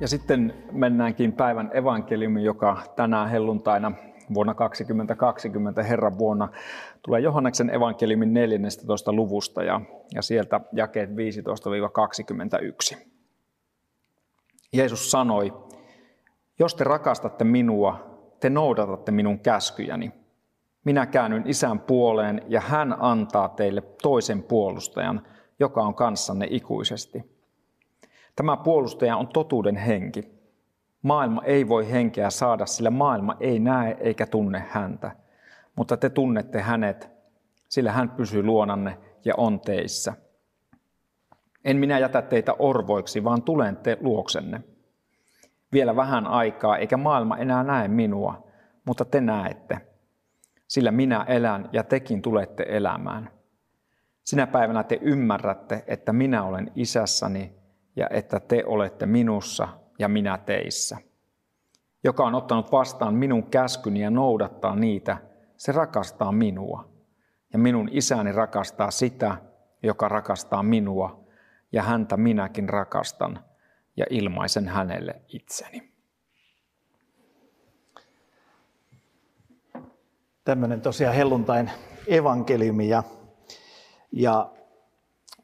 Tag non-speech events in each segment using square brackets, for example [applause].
Ja sitten mennäänkin päivän evankeliumi, joka tänään helluntaina vuonna 2020 Herran vuonna tulee Johanneksen evankeliumin 14. luvusta ja, ja sieltä jakeet 15-21. Jeesus sanoi, jos te rakastatte minua, te noudatatte minun käskyjäni. Minä käännyn isän puoleen ja hän antaa teille toisen puolustajan, joka on kanssanne ikuisesti Tämä puolustaja on totuuden henki. Maailma ei voi henkeä saada, sillä maailma ei näe eikä tunne häntä. Mutta te tunnette hänet, sillä hän pysyy luonanne ja on teissä. En minä jätä teitä orvoiksi, vaan tulen te luoksenne. Vielä vähän aikaa, eikä maailma enää näe minua, mutta te näette. Sillä minä elän ja tekin tulette elämään. Sinä päivänä te ymmärrätte, että minä olen isässäni ja että te olette minussa ja minä teissä. Joka on ottanut vastaan minun käskyni ja noudattaa niitä, se rakastaa minua. Ja minun isäni rakastaa sitä, joka rakastaa minua, ja häntä minäkin rakastan ja ilmaisen hänelle itseni. Tämmöinen tosiaan helluntain evankeliumi ja, ja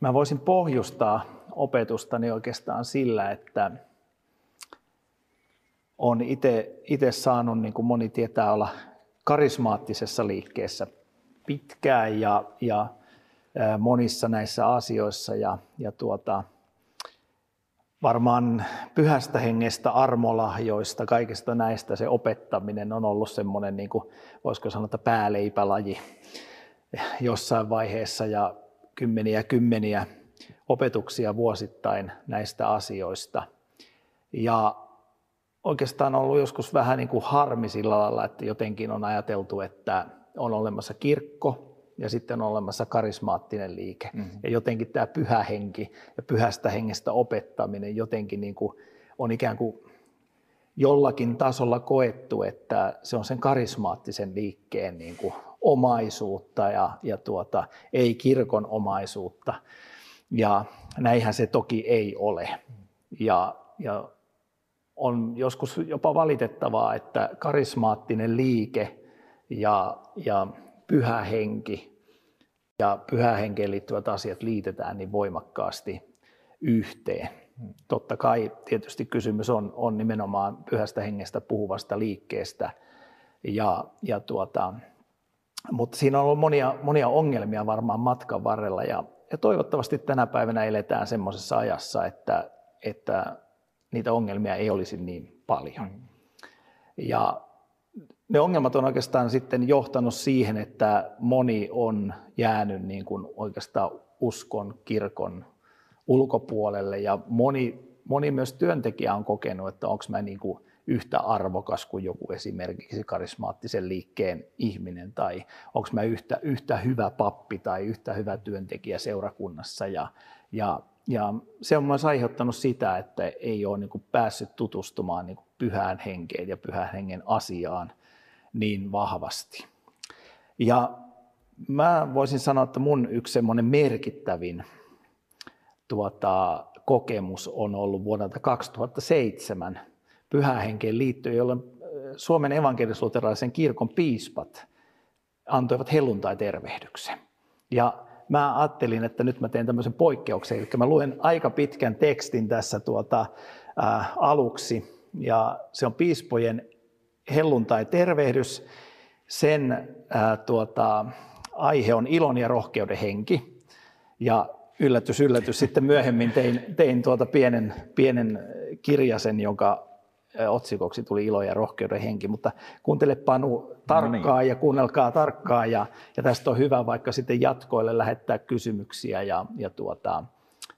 mä voisin pohjustaa opetustani oikeastaan sillä, että on itse saanut, niin kuin moni tietää, olla karismaattisessa liikkeessä pitkään ja, ja monissa näissä asioissa. Ja, ja tuota, varmaan pyhästä hengestä, armolahjoista, kaikista näistä se opettaminen on ollut semmoinen, niin kuin, voisiko sanoa, pääleipälaji jossain vaiheessa ja kymmeniä kymmeniä opetuksia vuosittain näistä asioista. Ja oikeastaan on ollut joskus vähän niin kuin harmi sillä lailla, että jotenkin on ajateltu, että on olemassa kirkko ja sitten on olemassa karismaattinen liike. Mm-hmm. Ja jotenkin tämä pyhä henki ja pyhästä hengestä opettaminen jotenkin niin kuin on ikään kuin jollakin tasolla koettu, että se on sen karismaattisen liikkeen niin kuin omaisuutta ja, ja tuota, ei kirkon omaisuutta. Ja näinhän se toki ei ole. Ja, ja on joskus jopa valitettavaa, että karismaattinen liike ja, ja pyhä henki ja pyhä henkeen liittyvät asiat liitetään niin voimakkaasti yhteen. Totta kai tietysti kysymys on, on nimenomaan pyhästä hengestä puhuvasta liikkeestä, ja, ja tuota, mutta siinä on ollut monia, monia ongelmia varmaan matkan varrella ja ja toivottavasti tänä päivänä eletään semmoisessa ajassa, että, että niitä ongelmia ei olisi niin paljon. Mm. Ja ne ongelmat on oikeastaan sitten johtanut siihen, että moni on jäänyt niin kuin oikeastaan uskon, kirkon ulkopuolelle ja moni, moni myös työntekijä on kokenut, että onko mä niin kuin yhtä arvokas kuin joku esimerkiksi karismaattisen liikkeen ihminen, tai onko mä yhtä, yhtä hyvä pappi tai yhtä hyvä työntekijä seurakunnassa. Ja, ja, ja se on myös aiheuttanut sitä, että ei ole niin päässyt tutustumaan niin pyhään henkeen ja pyhän hengen asiaan niin vahvasti. Ja mä voisin sanoa, että mun yksi semmoinen merkittävin tuota, kokemus on ollut vuodelta 2007, pyhähenkeen liittyen, jolloin Suomen evankelisluterilaisen kirkon piispat antoivat helluntai-tervehdyksen. Ja mä ajattelin, että nyt mä teen tämmöisen poikkeuksen, eli mä luen aika pitkän tekstin tässä tuota, ää, aluksi, ja se on piispojen helluntai-tervehdys. Sen ää, tuota, aihe on ilon ja rohkeuden henki, ja yllätys, yllätys, sitten myöhemmin tein, tein tuota pienen, pienen kirjasen, jonka otsikoksi tuli ilo ja rohkeuden henki, mutta kuuntele Panu tarkkaan no niin. ja kuunnelkaa tarkkaan ja, ja tästä on hyvä vaikka sitten jatkoille lähettää kysymyksiä ja, ja, tuota,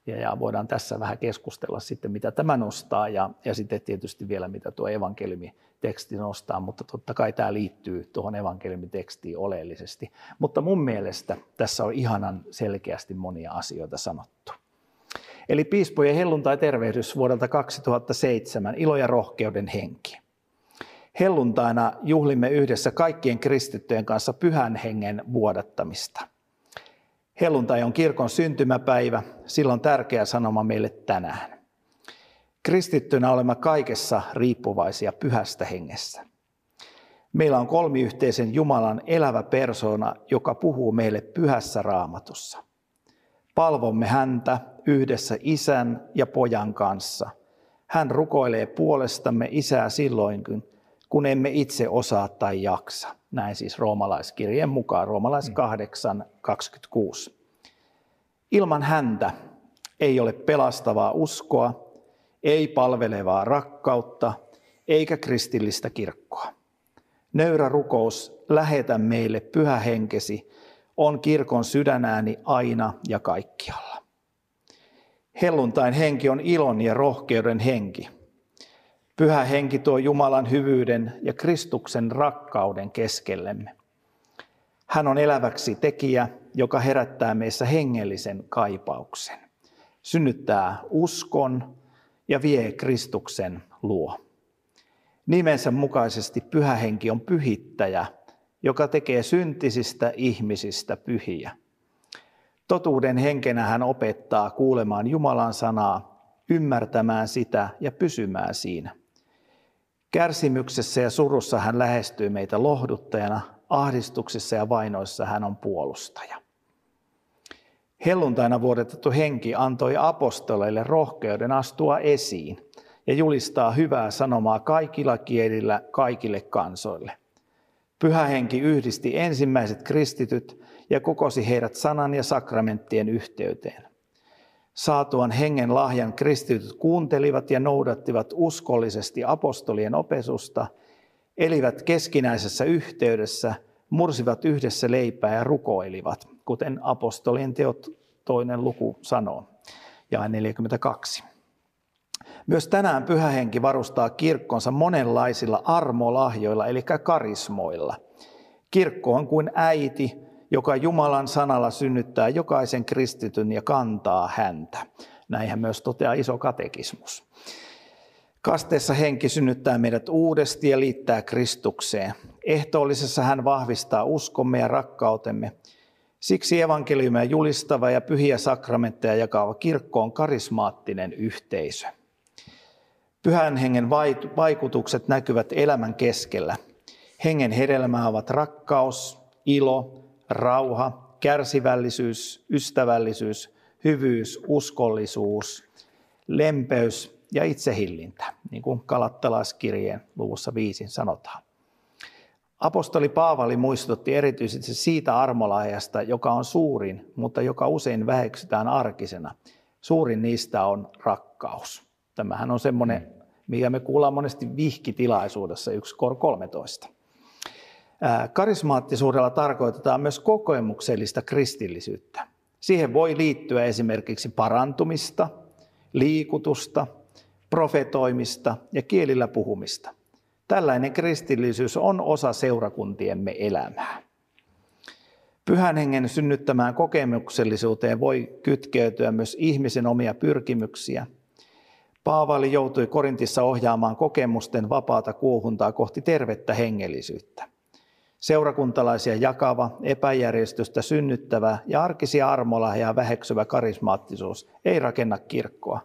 ja, ja voidaan tässä vähän keskustella sitten, mitä tämä nostaa ja, ja sitten tietysti vielä, mitä tuo evankeliumiteksti nostaa, mutta totta kai tämä liittyy tuohon evankeliumitekstiin oleellisesti. Mutta mun mielestä tässä on ihanan selkeästi monia asioita sanottu. Eli piispojen helluntai-tervehdys vuodelta 2007, ilo ja rohkeuden henki. Helluntaina juhlimme yhdessä kaikkien kristittyjen kanssa pyhän hengen vuodattamista. Helluntai on kirkon syntymäpäivä, silloin tärkeä sanoma meille tänään. Kristittynä olemme kaikessa riippuvaisia pyhästä hengessä. Meillä on kolmiyhteisen Jumalan elävä persona, joka puhuu meille pyhässä raamatussa. Palvomme häntä yhdessä isän ja pojan kanssa. Hän rukoilee puolestamme isää silloinkin, kun emme itse osaa tai jaksa. Näin siis roomalaiskirjeen mukaan, roomalais 8, 26. Ilman häntä ei ole pelastavaa uskoa, ei palvelevaa rakkautta, eikä kristillistä kirkkoa. Nöyrä rukous, lähetä meille pyhä henkesi, on kirkon sydänääni aina ja kaikkialla. Helluntain henki on ilon ja rohkeuden henki. Pyhä henki tuo Jumalan hyvyyden ja Kristuksen rakkauden keskellemme. Hän on eläväksi tekijä, joka herättää meissä hengellisen kaipauksen, synnyttää uskon ja vie Kristuksen luo. Nimensä mukaisesti pyhä henki on pyhittäjä, joka tekee syntisistä ihmisistä pyhiä. Totuuden henkenä hän opettaa kuulemaan Jumalan sanaa, ymmärtämään sitä ja pysymään siinä. Kärsimyksessä ja surussa hän lähestyy meitä lohduttajana, ahdistuksissa ja vainoissa hän on puolustaja. Helluntaina vuodetettu henki antoi apostoleille rohkeuden astua esiin ja julistaa hyvää sanomaa kaikilla kielillä kaikille kansoille. Pyhä henki yhdisti ensimmäiset kristityt ja kokosi heidät sanan ja sakramenttien yhteyteen. Saatuan hengen lahjan kristityt kuuntelivat ja noudattivat uskollisesti apostolien opetusta, elivät keskinäisessä yhteydessä, mursivat yhdessä leipää ja rukoilivat, kuten apostolien teot toinen luku sanoo, ja 42. Myös tänään pyhähenki varustaa kirkkonsa monenlaisilla armolahjoilla, eli karismoilla. Kirkko on kuin äiti, joka Jumalan sanalla synnyttää jokaisen kristityn ja kantaa häntä. Näinhän myös toteaa iso katekismus. Kasteessa henki synnyttää meidät uudesti ja liittää Kristukseen. Ehtoollisessa hän vahvistaa uskomme ja rakkautemme. Siksi evankeliumia julistava ja pyhiä sakramentteja jakava kirkko on karismaattinen yhteisö. Pyhän hengen vaikutukset näkyvät elämän keskellä. Hengen hedelmää ovat rakkaus, ilo, rauha, kärsivällisyys, ystävällisyys, hyvyys, uskollisuus, lempeys ja itsehillintä, niin kuin Kalattalaiskirjeen luvussa 5 sanotaan. Apostoli Paavali muistutti erityisesti siitä armolahjasta, joka on suurin, mutta joka usein väheksytään arkisena. Suurin niistä on rakkaus. Tämähän on semmoinen, mikä me kuullaan monesti vihkitilaisuudessa 1 kor 13. Karismaattisuudella tarkoitetaan myös kokemuksellista kristillisyyttä. Siihen voi liittyä esimerkiksi parantumista, liikutusta, profetoimista ja kielillä puhumista. Tällainen kristillisyys on osa seurakuntiemme elämää. Pyhän hengen synnyttämään kokemuksellisuuteen voi kytkeytyä myös ihmisen omia pyrkimyksiä. Paavali joutui Korintissa ohjaamaan kokemusten vapaata kuohuntaa kohti tervettä hengellisyyttä. Seurakuntalaisia jakava, epäjärjestystä synnyttävä ja arkisia armolahjaa väheksyvä karismaattisuus ei rakenna kirkkoa.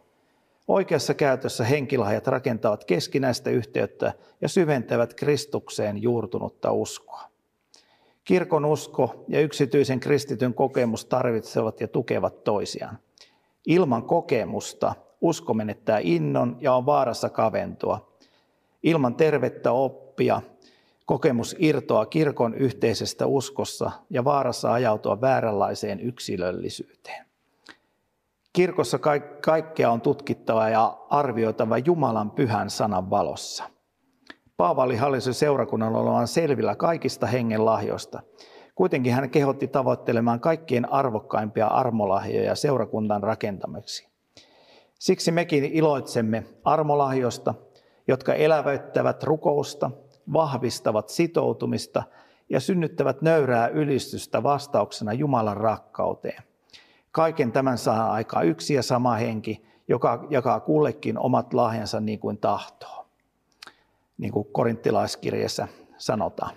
Oikeassa käytössä henkilahjat rakentavat keskinäistä yhteyttä ja syventävät Kristukseen juurtunutta uskoa. Kirkon usko ja yksityisen kristityn kokemus tarvitsevat ja tukevat toisiaan. Ilman kokemusta usko menettää innon ja on vaarassa kaventua. Ilman tervettä oppia Kokemus irtoaa kirkon yhteisestä uskossa ja vaarassa ajautua vääränlaiseen yksilöllisyyteen. Kirkossa kaikkea on tutkittava ja arvioitava Jumalan pyhän sanan valossa. Paavali hallisi seurakunnan olevan selvillä kaikista hengen lahjoista. Kuitenkin hän kehotti tavoittelemaan kaikkien arvokkaimpia armolahjoja seurakunnan rakentamiseksi. Siksi mekin iloitsemme armolahjoista, jotka elävöittävät rukousta, vahvistavat sitoutumista ja synnyttävät nöyrää ylistystä vastauksena Jumalan rakkauteen. Kaiken tämän saa aikaa yksi ja sama henki, joka jakaa kullekin omat lahjansa niin kuin tahtoo. Niin kuin korinttilaiskirjassa sanotaan.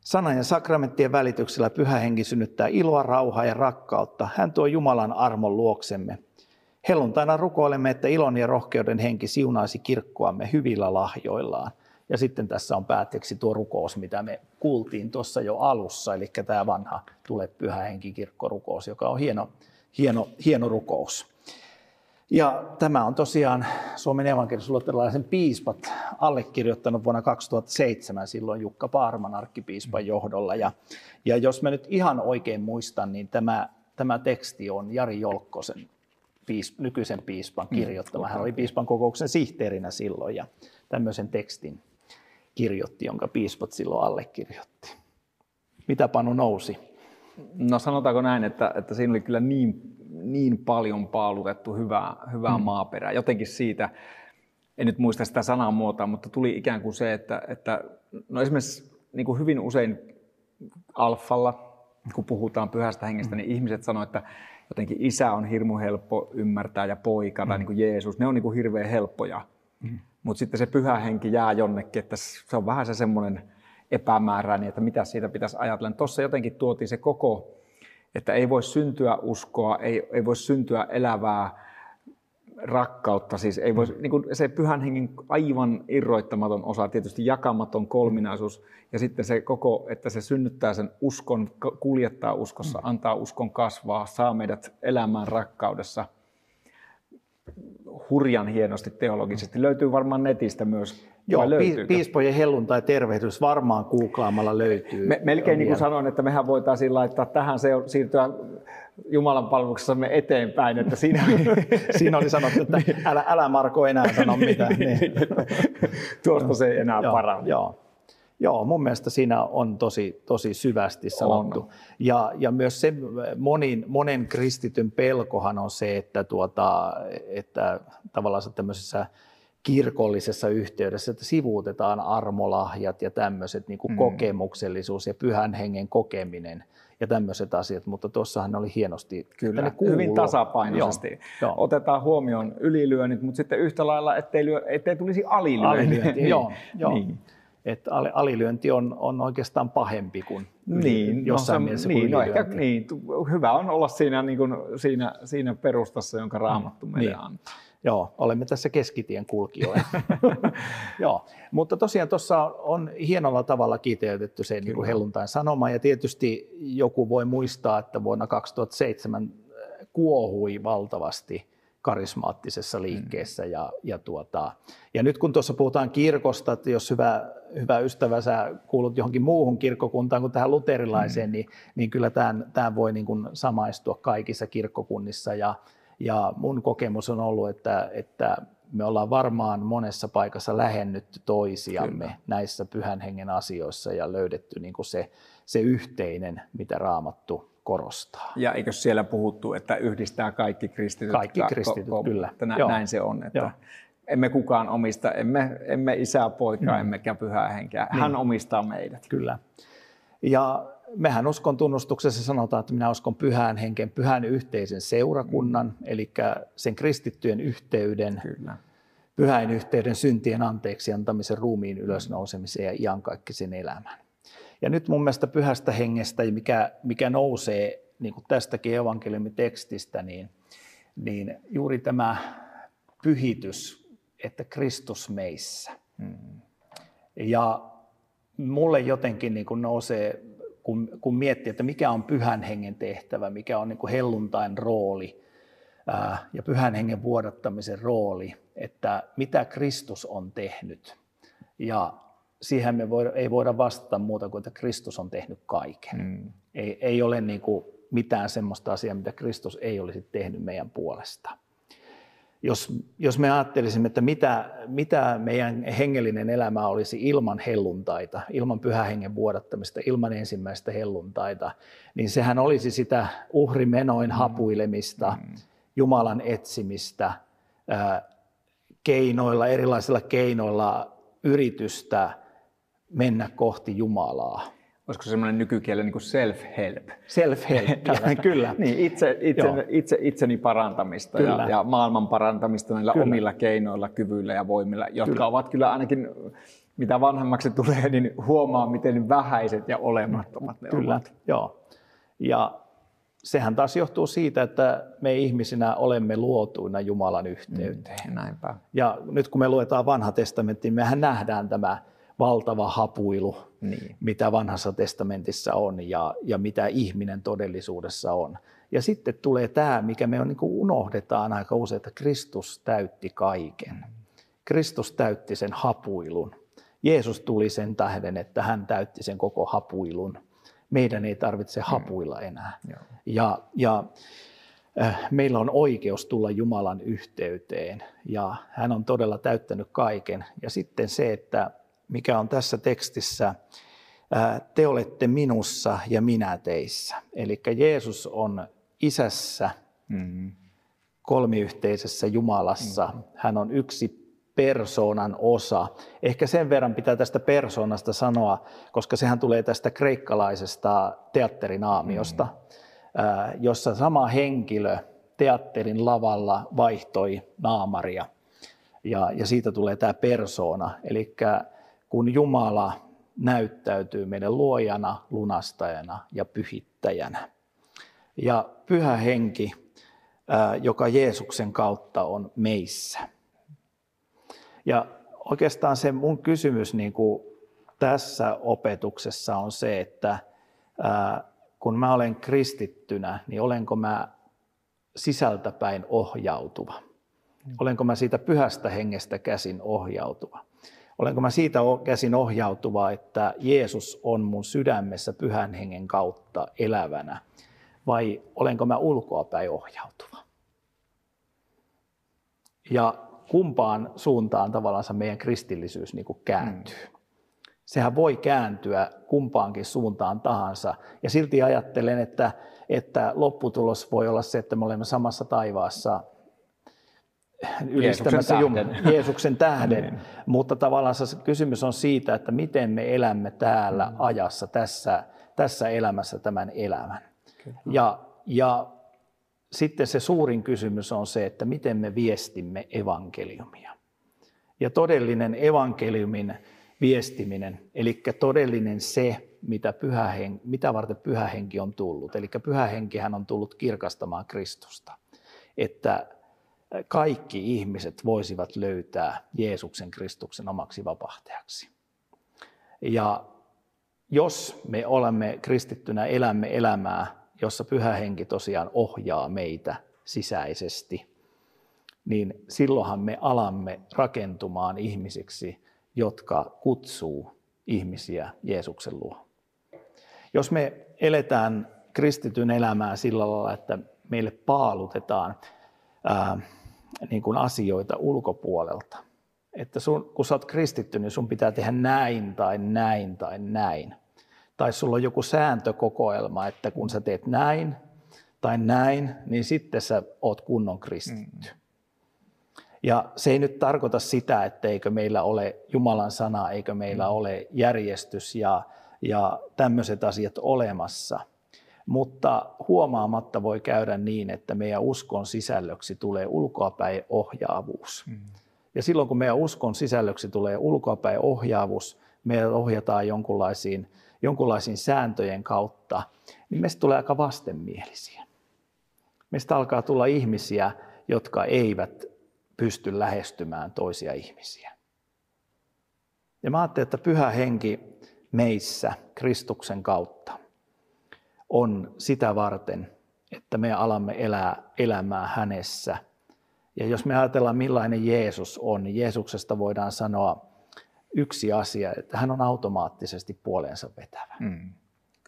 Sanan ja sakramenttien välityksellä pyhä henki synnyttää iloa, rauhaa ja rakkautta. Hän tuo Jumalan armon luoksemme. Helluntaina rukoilemme, että ilon ja rohkeuden henki siunaisi kirkkoamme hyvillä lahjoillaan. Ja sitten tässä on päätteeksi tuo rukous, mitä me kuultiin tuossa jo alussa, eli tämä vanha Tule pyhä henki kirkkorukous, joka on hieno, hieno, hieno rukous. Ja tämä on tosiaan Suomen evankelisulottelaisen piispat allekirjoittanut vuonna 2007 silloin Jukka Paarman arkkipiispan johdolla. Ja, ja jos mä nyt ihan oikein muistan, niin tämä, tämä teksti on Jari Jolkkosen piis, nykyisen piispan mm, kirjoittama. Hän oli piispan kokouksen sihteerinä silloin ja tämmöisen tekstin kirjoitti, jonka piispat silloin allekirjoitti. Mitä Panu nousi? No sanotaanko näin, että, että siinä oli kyllä niin, niin paljon paalutettu hyvää, hyvää hmm. maaperää. Jotenkin siitä, en nyt muista sitä sanamuotoa, mutta tuli ikään kuin se, että, että no esimerkiksi niin kuin hyvin usein alfalla, kun puhutaan pyhästä hengestä, niin ihmiset sanoivat, että jotenkin isä on hirmu helppo ymmärtää ja poika tai mm. niin kuin Jeesus, ne on niin kuin hirveän helppoja. Mm. Mutta sitten se pyhä henki jää jonnekin, että se on vähän se semmoinen epämääräinen, että mitä siitä pitäisi ajatella. Tuossa jotenkin tuotiin se koko, että ei voi syntyä uskoa, ei, ei voi syntyä elävää rakkautta, siis ei voi, niin kuin se pyhän hengen aivan irroittamaton osa, tietysti jakamaton kolminaisuus, ja sitten se koko, että se synnyttää sen uskon, kuljettaa uskossa, mm. antaa uskon kasvaa, saa meidät elämään rakkaudessa – hurjan hienosti teologisesti. Löytyy varmaan netistä myös. Joo, piispojen helluntai tervehdys varmaan googlaamalla löytyy. Me, melkein niin kuin sanoin, että mehän voitaisiin laittaa tähän se, siirtyä Jumalan palveluksessamme eteenpäin. Että siinä... [laughs] siinä oli sanottu, että älä, älä Marko enää sano mitään. [laughs] niin. Tuosta se ei enää parannu. Joo. Joo, mun mielestä siinä on tosi, tosi syvästi sanottu. On. Ja, ja myös se monin, monen kristityn pelkohan on se, että, tuota, että tavallaan tämmöisessä kirkollisessa yhteydessä, että sivuutetaan armolahjat ja tämmöiset niin kuin mm. kokemuksellisuus ja pyhän hengen kokeminen ja tämmöiset asiat, mutta tuossahan ne oli hienosti. Kyllä, ne hyvin tasapainoisesti. Joo, joo. Otetaan huomioon ylilyönnit, mutta sitten yhtä lailla, ettei, lyö, ettei tulisi alilyönti. alilyönti joo, joo. Niin että alilyönti on, on oikeastaan pahempi kuin niin, jossain no, mielessä niin, kuin no ehkä, niin, hyvä on olla siinä, niin kuin, siinä, siinä perustassa, jonka raamattu mm, meille niin. antaa. Joo, olemme tässä keskitien kulkijoja. [laughs] Joo, mutta tosiaan tuossa on hienolla tavalla kiteytetty se niin helluntain sanoma, ja tietysti joku voi muistaa, että vuonna 2007 kuohui valtavasti karismaattisessa mm. liikkeessä. Mm. Ja, ja, tuota, ja nyt kun tuossa puhutaan kirkosta, että jos hyvä, hyvä ystävä, sä kuulut johonkin muuhun kirkkokuntaan kuin tähän luterilaiseen, mm. niin, niin kyllä tämän, tämän voi niin kuin samaistua kaikissa kirkkokunnissa. Ja, ja mun kokemus on ollut, että, että me ollaan varmaan monessa paikassa lähennytty toisiamme Kyllä. näissä pyhän hengen asioissa ja löydetty niin kuin se, se yhteinen, mitä raamattu korostaa. Ja eikö siellä puhuttu, että yhdistää kaikki kristityt? Kaikki kristityt, ko- kyllä. Että nä- näin se on, että Joo. emme kukaan omista, emme, emme isää, poikaa, mm. emmekä pyhää henkeä. Niin. Hän omistaa meidät. Kyllä. Ja mehän uskon tunnustuksessa sanotaan, että minä uskon pyhään henkeen, pyhän yhteisen seurakunnan, mm. eli sen kristittyjen yhteyden, Kyllä. pyhän yhteyden syntien anteeksi antamisen, ruumiin ylösnousemisen ja iankaikkisen elämän. Ja nyt mun mielestä pyhästä hengestä, mikä, mikä nousee niin kuin tästäkin evankeliumitekstistä, niin, niin juuri tämä pyhitys, että Kristus meissä. Hmm. Ja mulle jotenkin niin kuin nousee, kun, kun miettii, että mikä on pyhän hengen tehtävä, mikä on niin kuin helluntain rooli ää, ja pyhän hengen vuodattamisen rooli, että mitä Kristus on tehnyt. Ja siihen me voida, ei voida vastata muuta kuin, että Kristus on tehnyt kaiken. Mm. Ei, ei ole niin kuin mitään sellaista asiaa, mitä Kristus ei olisi tehnyt meidän puolesta. Jos, jos me ajattelisimme, että mitä, mitä meidän hengellinen elämä olisi ilman helluntaita, ilman pyhähengen vuodattamista, ilman ensimmäistä helluntaita, niin sehän olisi sitä uhrimenoin mm. hapuilemista, mm. Jumalan etsimistä, keinoilla, erilaisilla keinoilla yritystä mennä kohti Jumalaa. Olisiko se semmoinen nykykielen niin self-help? Self-help, [laughs] kyllä. niin, itse, itse, itse, itseni parantamista ja, ja maailman parantamista näillä kyllä. omilla keinoilla, kyvyillä ja voimilla, jotka kyllä. ovat kyllä ainakin, mitä vanhemmaksi [laughs] tulee, niin huomaa, miten vähäiset ja olemattomat ne kyllä. ovat. Joo. Ja sehän taas johtuu siitä, että me ihmisinä olemme luotuina Jumalan yhteyteen. Mm, näinpä. Ja nyt kun me luetaan vanha testamentti, niin mehän nähdään tämä valtava hapuilu, niin. mitä vanhassa testamentissa on ja, ja mitä ihminen todellisuudessa on. Ja sitten tulee tämä, mikä me on, niin kuin unohdetaan aika usein, että Kristus täytti kaiken. Kristus täytti sen hapuilun. Jeesus tuli sen tähden, että hän täytti sen koko hapuilun. Meidän ei tarvitse hapuilla enää. Mm. Ja, ja äh, meillä on oikeus tulla Jumalan yhteyteen ja hän on todella täyttänyt kaiken. Ja sitten se, että mikä on tässä tekstissä, te olette minussa ja minä teissä. Eli Jeesus on isässä, mm-hmm. kolmiyhteisessä Jumalassa. Mm-hmm. Hän on yksi persoonan osa. Ehkä sen verran pitää tästä persoonasta sanoa, koska sehän tulee tästä kreikkalaisesta teatterinaamiosta, mm-hmm. jossa sama henkilö teatterin lavalla vaihtoi naamaria. Ja, ja siitä tulee tämä persoona. Eli kun Jumala näyttäytyy meidän luojana, lunastajana ja pyhittäjänä. Ja pyhä henki, joka Jeesuksen kautta on meissä. Ja oikeastaan se mun kysymys niin kuin tässä opetuksessa on se, että kun mä olen kristittynä, niin olenko mä sisältäpäin ohjautuva? Olenko mä siitä pyhästä hengestä käsin ohjautuva? Olenko mä siitä käsin ohjautuva, että Jeesus on mun sydämessä pyhän hengen kautta elävänä, vai olenko mä ulkoapäin ohjautuva? Ja kumpaan suuntaan tavallaan meidän kristillisyys niin kääntyy. Mm. Sehän voi kääntyä kumpaankin suuntaan tahansa. Ja silti ajattelen, että, että lopputulos voi olla se, että me olemme samassa taivaassa ylistämässä Jeesuksen tähden, Jeesuksen [laughs] tähden. niin. mutta tavallaan se kysymys on siitä, että miten me elämme täällä mm. ajassa, tässä, tässä elämässä tämän elämän. Ja, ja sitten se suurin kysymys on se, että miten me viestimme evankeliumia. Ja todellinen evankeliumin viestiminen, eli todellinen se, mitä, pyhä mitä varten pyhä henki on tullut. Eli pyhä henkihän on tullut kirkastamaan Kristusta. Että kaikki ihmiset voisivat löytää Jeesuksen Kristuksen omaksi vapahtajaksi. Ja jos me olemme kristittynä, elämme elämää, jossa pyhä henki tosiaan ohjaa meitä sisäisesti, niin silloinhan me alamme rakentumaan ihmisiksi, jotka kutsuu ihmisiä Jeesuksen luo. Jos me eletään kristityn elämää sillä lailla, että meille paalutetaan ää, niin kuin asioita ulkopuolelta. Että sun, kun sä oot kristitty, niin sun pitää tehdä näin tai näin tai näin. Tai sulla on joku sääntökokoelma, että kun sä teet näin tai näin, niin sitten sä oot kunnon kristitty. Mm. Ja se ei nyt tarkoita sitä, etteikö meillä ole Jumalan sana, eikö meillä mm. ole järjestys ja, ja tämmöiset asiat olemassa – mutta huomaamatta voi käydä niin, että meidän uskon sisällöksi tulee ulkoapäin ohjaavuus. Mm. Ja silloin kun meidän uskon sisällöksi tulee ulkoapäin ohjaavuus, me ohjataan jonkunlaisiin, jonkunlaisiin sääntöjen kautta, niin meistä tulee aika vastenmielisiä. Meistä alkaa tulla ihmisiä, jotka eivät pysty lähestymään toisia ihmisiä. Ja mä ajattelin, että pyhä henki meissä Kristuksen kautta on sitä varten, että me alamme elää elämää hänessä. Ja jos me ajatellaan millainen Jeesus on, niin Jeesuksesta voidaan sanoa yksi asia, että hän on automaattisesti puoleensa vetävä. Mm,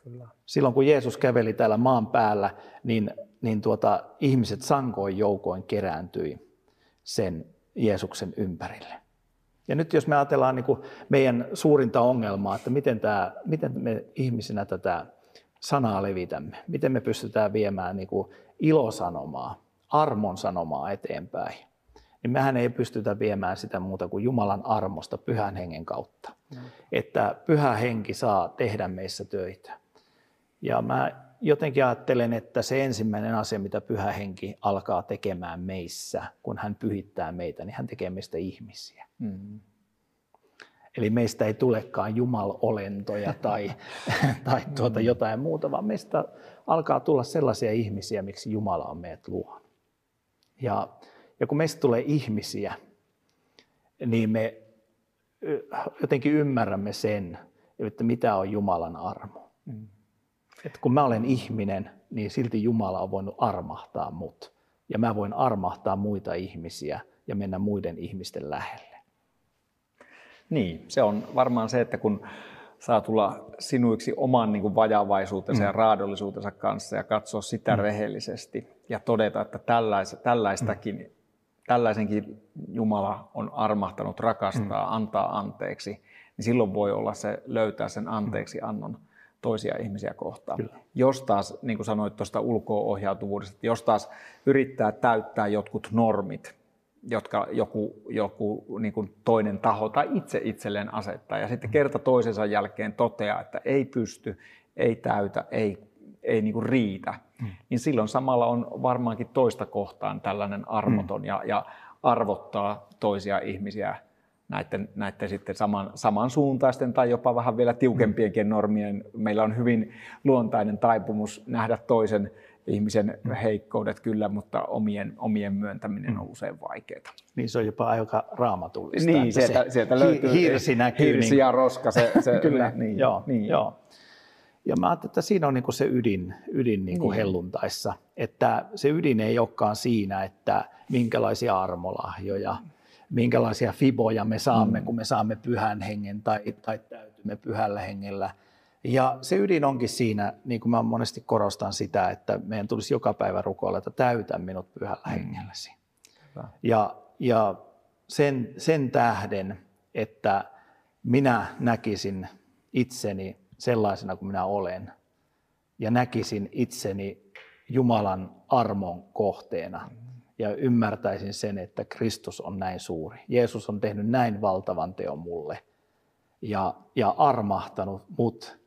kyllä. Silloin kun Jeesus käveli täällä maan päällä, niin, niin tuota, ihmiset sankoin joukoin kerääntyi sen Jeesuksen ympärille. Ja nyt jos me ajatellaan niin meidän suurinta ongelmaa, että miten, tämä, miten me ihmisinä tätä sanaa levitämme, miten me pystytään viemään niin kuin ilosanomaa, armon sanomaa eteenpäin, niin mehän ei pystytä viemään sitä muuta kuin Jumalan armosta pyhän hengen kautta. Mm. Että pyhä henki saa tehdä meissä töitä. Ja mä jotenkin ajattelen, että se ensimmäinen asia, mitä pyhä henki alkaa tekemään meissä, kun hän pyhittää meitä, niin hän tekee meistä ihmisiä. Mm. Eli meistä ei tulekaan jumalolentoja [laughs] tai, tai tuota mm. jotain muuta, vaan meistä alkaa tulla sellaisia ihmisiä, miksi Jumala on meidät luonut. Ja, ja kun meistä tulee ihmisiä, niin me jotenkin ymmärrämme sen, että mitä on Jumalan armo. Mm. Että kun mä olen ihminen, niin silti Jumala on voinut armahtaa mut. Ja mä voin armahtaa muita ihmisiä ja mennä muiden ihmisten lähelle. Niin, se on varmaan se, että kun saa tulla sinuiksi oman niin kuin vajavaisuutensa mm. ja raadollisuutensa kanssa ja katsoa sitä mm. rehellisesti ja todeta, että tällais, tällaistakin, mm. tällaisenkin Jumala on armahtanut rakastaa, mm. antaa anteeksi, niin silloin voi olla se löytää sen anteeksi annon toisia ihmisiä kohtaan. Kyllä. Jos taas, niin kuin sanoit tuosta ulko-ohjautuvuudesta, jos taas yrittää täyttää jotkut normit, jotka joku, joku niin kuin toinen taho tai itse itselleen asettaa. Ja sitten kerta toisensa jälkeen toteaa, että ei pysty, ei täytä, ei, ei niin kuin riitä. Mm. Niin silloin samalla on varmaankin toista kohtaan tällainen armoton mm. ja, ja arvottaa toisia ihmisiä näiden, näiden sitten saman, samansuuntaisten tai jopa vähän vielä tiukempienkin normien. Meillä on hyvin luontainen taipumus nähdä toisen ihmisen mm. heikkoudet kyllä, mutta omien, omien myöntäminen on mm. usein vaikeaa. Niin se on jopa aika raamatullista. Niin, sieltä, se sieltä löytyy hirsi näkyy. Hirsi niin, ja roska. Se, se, [laughs] kyllä, niin, joo, niin. joo. Ja mä ajattelin, että siinä on niin se ydin, ydin niin kuin niin. helluntaissa, että se ydin ei olekaan siinä, että minkälaisia armolahjoja, minkälaisia fiboja me saamme, mm. kun me saamme pyhän hengen tai, tai täytymme pyhällä hengellä – ja se ydin onkin siinä, niin kuin mä monesti korostan sitä, että meidän tulisi joka päivä rukoilla, että täytä minut pyhällä mm. hengelläsi. Ja, ja sen, sen tähden, että minä näkisin itseni sellaisena kuin minä olen ja näkisin itseni Jumalan armon kohteena ja ymmärtäisin sen, että Kristus on näin suuri. Jeesus on tehnyt näin valtavan teon mulle ja, ja armahtanut mut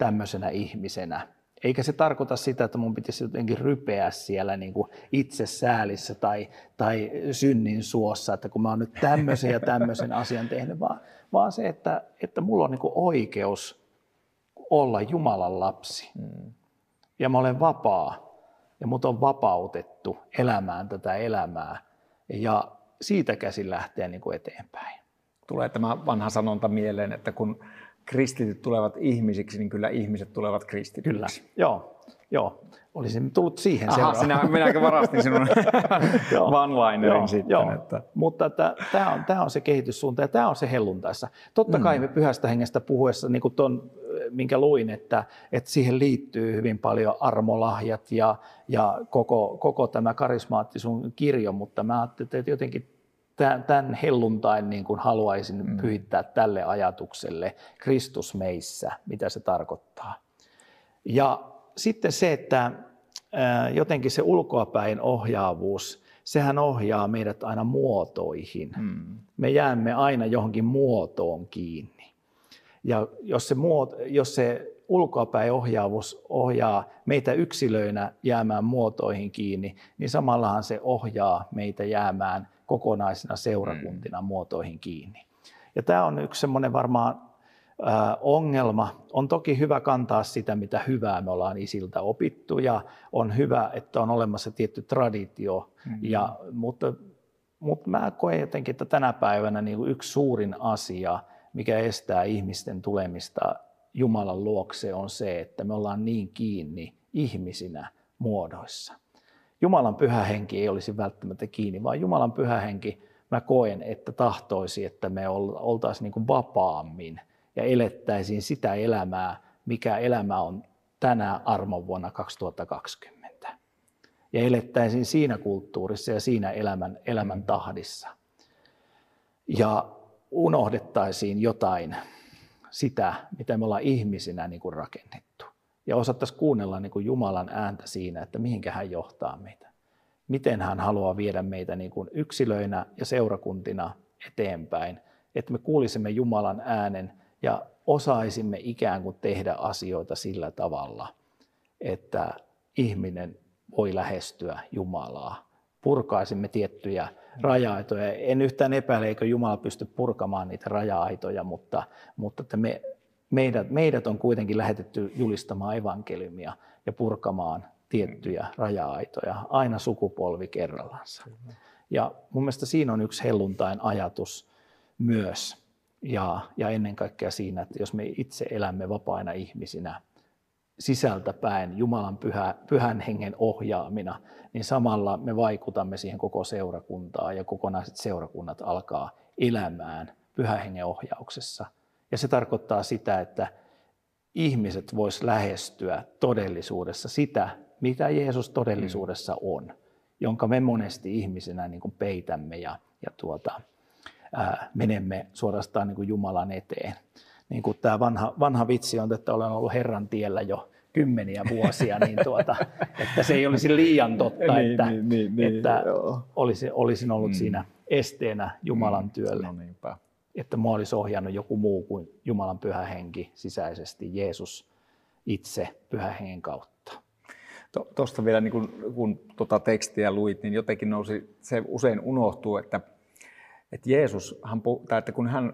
tämmöisenä ihmisenä. Eikä se tarkoita sitä, että mun pitäisi jotenkin rypeä siellä niin kuin itsesäälissä tai, tai synnin suossa, että kun mä oon nyt tämmöisen ja tämmöisen asian tehnyt, vaan, vaan se, että, että mulla on niin kuin oikeus olla Jumalan lapsi. Mm. Ja mä olen vapaa ja mut on vapautettu elämään tätä elämää ja siitä käsin lähteä niin kuin eteenpäin. Tulee tämä vanha sanonta mieleen, että kun kristityt tulevat ihmisiksi, niin kyllä ihmiset tulevat kristityiksi. Kyllä, joo. joo. Olisin tullut siihen Aha, sinä, minäkin varastin sinun [laughs] one-linerin sitten. Joo. Että. Mutta tämä on, tämä on se kehityssuunta ja tämä on se helluntaissa. Totta mm. kai me pyhästä hengestä puhuessa, niin kuin ton, minkä luin, että, että siihen liittyy hyvin paljon armolahjat ja, ja koko, koko tämä karismaattisun kirjo, mutta mä ajattelin, että jotenkin tämän helluntain niin kuin haluaisin mm. pyhittää tälle ajatukselle, Kristus meissä, mitä se tarkoittaa. Ja sitten se, että jotenkin se ulkoapäin ohjaavuus, sehän ohjaa meidät aina muotoihin. Mm. Me jäämme aina johonkin muotoon kiinni. Ja jos se, muoto, jos se ulkoapäin ohjaavuus ohjaa meitä yksilöinä jäämään muotoihin kiinni, niin samallahan se ohjaa meitä jäämään kokonaisina seurakuntina mm. muotoihin kiinni. Ja tämä on yksi semmoinen varmaan ongelma. On toki hyvä kantaa sitä, mitä hyvää me ollaan isiltä opittu ja on hyvä, että on olemassa tietty traditio, mm. ja, mutta, mutta mä koen jotenkin, että tänä päivänä niin yksi suurin asia, mikä estää ihmisten tulemista Jumalan luokse on se, että me ollaan niin kiinni ihmisinä muodoissa. Jumalan pyhä henki ei olisi välttämättä kiinni, vaan Jumalan pyhä henki, mä koen, että tahtoisi, että me oltaisiin niin kuin vapaammin ja elettäisiin sitä elämää, mikä elämä on tänä armon vuonna 2020. Ja elettäisiin siinä kulttuurissa ja siinä elämän, elämän tahdissa. Ja unohdettaisiin jotain sitä, mitä me ollaan ihmisinä niin kuin rakennettu ja osattaisiin kuunnella niin kuin Jumalan ääntä siinä, että mihinkä hän johtaa meitä. miten hän haluaa viedä meitä niin kuin yksilöinä ja seurakuntina eteenpäin, että me kuulisimme Jumalan äänen ja osaisimme ikään kuin tehdä asioita sillä tavalla, että ihminen voi lähestyä Jumalaa. Purkaisimme tiettyjä raja-aitoja. En yhtään epäile, eikö Jumala pysty purkamaan niitä raja-aitoja, mutta, mutta että me, meidät, meidät on kuitenkin lähetetty julistamaan evankeliumia ja purkamaan tiettyjä raja-aitoja, aina sukupolvi kerrallansa. Ja mun mielestä siinä on yksi helluntain ajatus myös, ja, ja ennen kaikkea siinä, että jos me itse elämme vapaina ihmisinä sisältäpäin Jumalan pyhä, pyhän hengen ohjaamina, niin samalla me vaikutamme siihen koko seurakuntaan ja kokonaiset seurakunnat alkaa elämään pyhän hengen ohjauksessa. Ja se tarkoittaa sitä, että ihmiset vois lähestyä todellisuudessa sitä, mitä Jeesus todellisuudessa on, jonka me monesti ihmisenä niin kuin peitämme ja, ja tuota, ää, menemme suorastaan niin kuin Jumalan eteen. Niin kuin tämä vanha, vanha vitsi on, että olen ollut Herran tiellä jo kymmeniä vuosia, niin tuota, [laughs] että se ei olisi liian totta, niin, että, niin, niin, niin, että olisi, olisin ollut mm. siinä esteenä Jumalan mm. työlle. No niinpä. Että mua olisi ohjannut joku muu kuin Jumalan pyhä henki sisäisesti, Jeesus itse pyhä hengen kautta. Tuosta vielä, niin kun, kun tuota tekstiä luit, niin jotenkin nousi, se usein unohtuu, että että Jeesus, tai että kun hän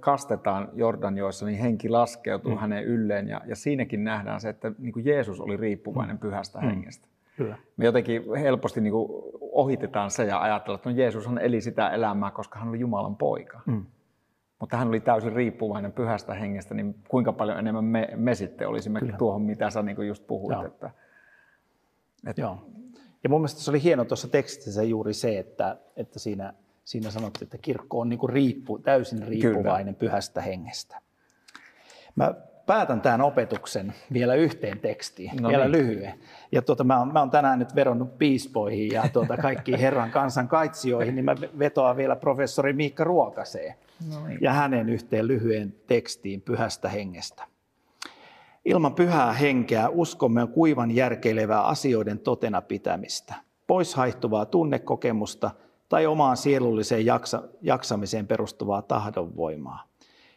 kastetaan Jordanjoissa, niin henki laskeutuu mm. hänen ylleen. Ja, ja siinäkin nähdään se, että niin kuin Jeesus oli riippuvainen mm. pyhästä mm. hengestä. Kyllä. Me jotenkin helposti niin kuin ohitetaan se ja ajatellaan, että no Jeesushan eli sitä elämää, koska hän oli Jumalan poika. Mm. Mutta hän oli täysin riippuvainen pyhästä hengestä, niin kuinka paljon enemmän me, me sitten olisimme Kyllä. tuohon, mitä sä niin just puhuit. Joo. Että, että... Joo. Ja mun mielestä se oli hieno tuossa tekstissä juuri se, että, että siinä siinä sanottiin, että kirkko on niin kuin riippu, täysin riippuvainen Kyllä. pyhästä hengestä. Mä päätän tämän opetuksen vielä yhteen tekstiin, no vielä niin. lyhyen. Ja tuota, mä, oon, mä oon tänään nyt veronnut piispoihin ja tuota, kaikkiin [laughs] Herran kansan kaitsijoihin, niin mä vetoan vielä professori Miikka Ruokaseen no niin. ja hänen yhteen lyhyen tekstiin pyhästä hengestä. Ilman pyhää henkeä uskomme on kuivan järkeilevää asioiden totena pitämistä, pois haihtuvaa tunnekokemusta – tai omaan sielulliseen jaksa, jaksamiseen perustuvaa tahdonvoimaa.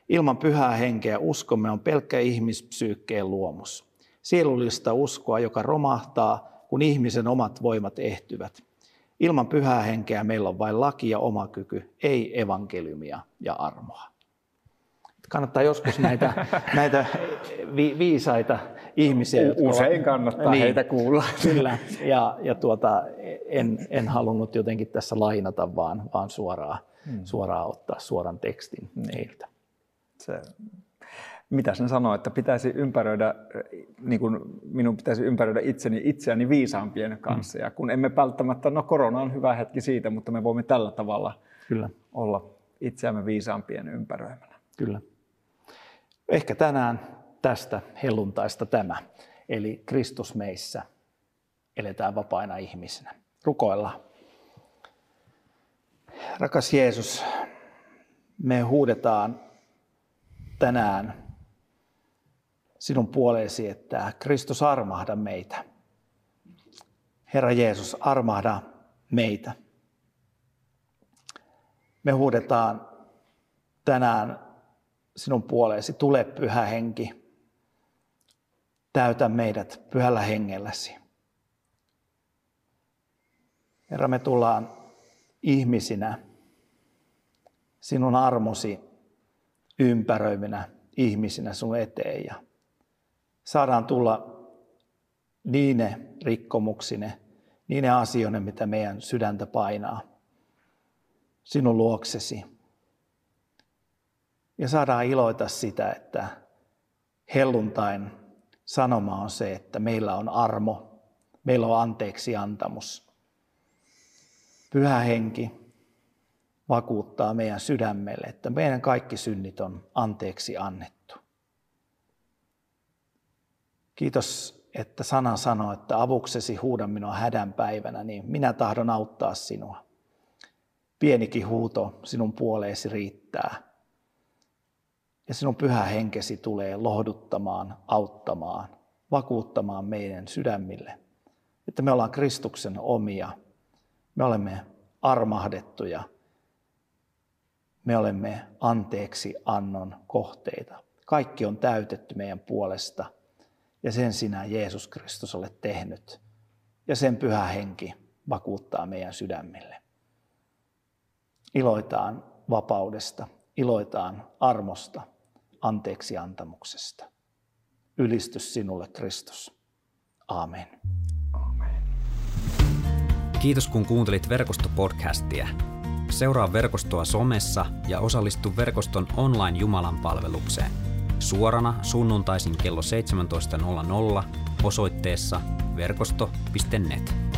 Ilman pyhää henkeä uskomme on pelkkä ihmispsyykkeen luomus. Sielullista uskoa, joka romahtaa, kun ihmisen omat voimat ehtyvät. Ilman pyhää henkeä meillä on vain laki ja omakyky, ei evankeliumia ja armoa. Kannattaa joskus näitä, [laughs] näitä vi, viisaita ihmisiä. Jotka Usein ovat, kannattaa niin, heitä kuulla. [laughs] Kyllä, ja, ja tuota, en, en halunnut jotenkin tässä lainata, vaan, vaan suoraan, hmm. suoraan ottaa suoran tekstin niin. heiltä. Se, mitä sen sanoo, että pitäisi ympäröidä, niin kuin minun pitäisi ympäröidä itseni itseäni viisaampien kanssa. Hmm. Ja kun emme välttämättä, no korona on hyvä hetki siitä, mutta me voimme tällä tavalla Kyllä. olla itseämme viisaampien ympäröimänä. Kyllä. Ehkä tänään tästä helluntaista tämä, eli Kristus meissä eletään vapaina ihmisinä. Rukoillaan. Rakas Jeesus, me huudetaan tänään sinun puoleesi, että Kristus armahda meitä. Herra Jeesus, armahda meitä. Me huudetaan tänään sinun puoleesi, tule pyhä henki, täytä meidät pyhällä hengelläsi. Herra, me tullaan ihmisinä sinun armosi ympäröiminä ihmisinä sun eteen ja saadaan tulla niine rikkomuksine, niine asioine, mitä meidän sydäntä painaa sinun luoksesi. Ja saadaan iloita sitä, että helluntain sanoma on se, että meillä on armo, meillä on anteeksi antamus. Pyhä henki vakuuttaa meidän sydämelle, että meidän kaikki synnit on anteeksi annettu. Kiitos, että sana sanoo, että avuksesi huuda minua hädän päivänä, niin minä tahdon auttaa sinua. Pienikin huuto sinun puoleesi riittää. Ja sinun pyhä henkesi tulee lohduttamaan, auttamaan, vakuuttamaan meidän sydämille, että me ollaan Kristuksen omia Me olemme armahdettuja. Me olemme anteeksi annon kohteita. Kaikki on täytetty meidän puolesta ja sen sinä Jeesus Kristus olet tehnyt. Ja sen pyhä henki vakuuttaa meidän sydämille. Iloitaan vapaudesta, iloitaan armosta, anteeksi antamuksesta. Ylistys sinulle, Kristus. Amen. Amen. Kiitos kun kuuntelit verkostopodcastia. Seuraa verkostoa somessa ja osallistu verkoston online Jumalan palvelukseen. Suorana sunnuntaisin kello 17.00 osoitteessa verkosto.net.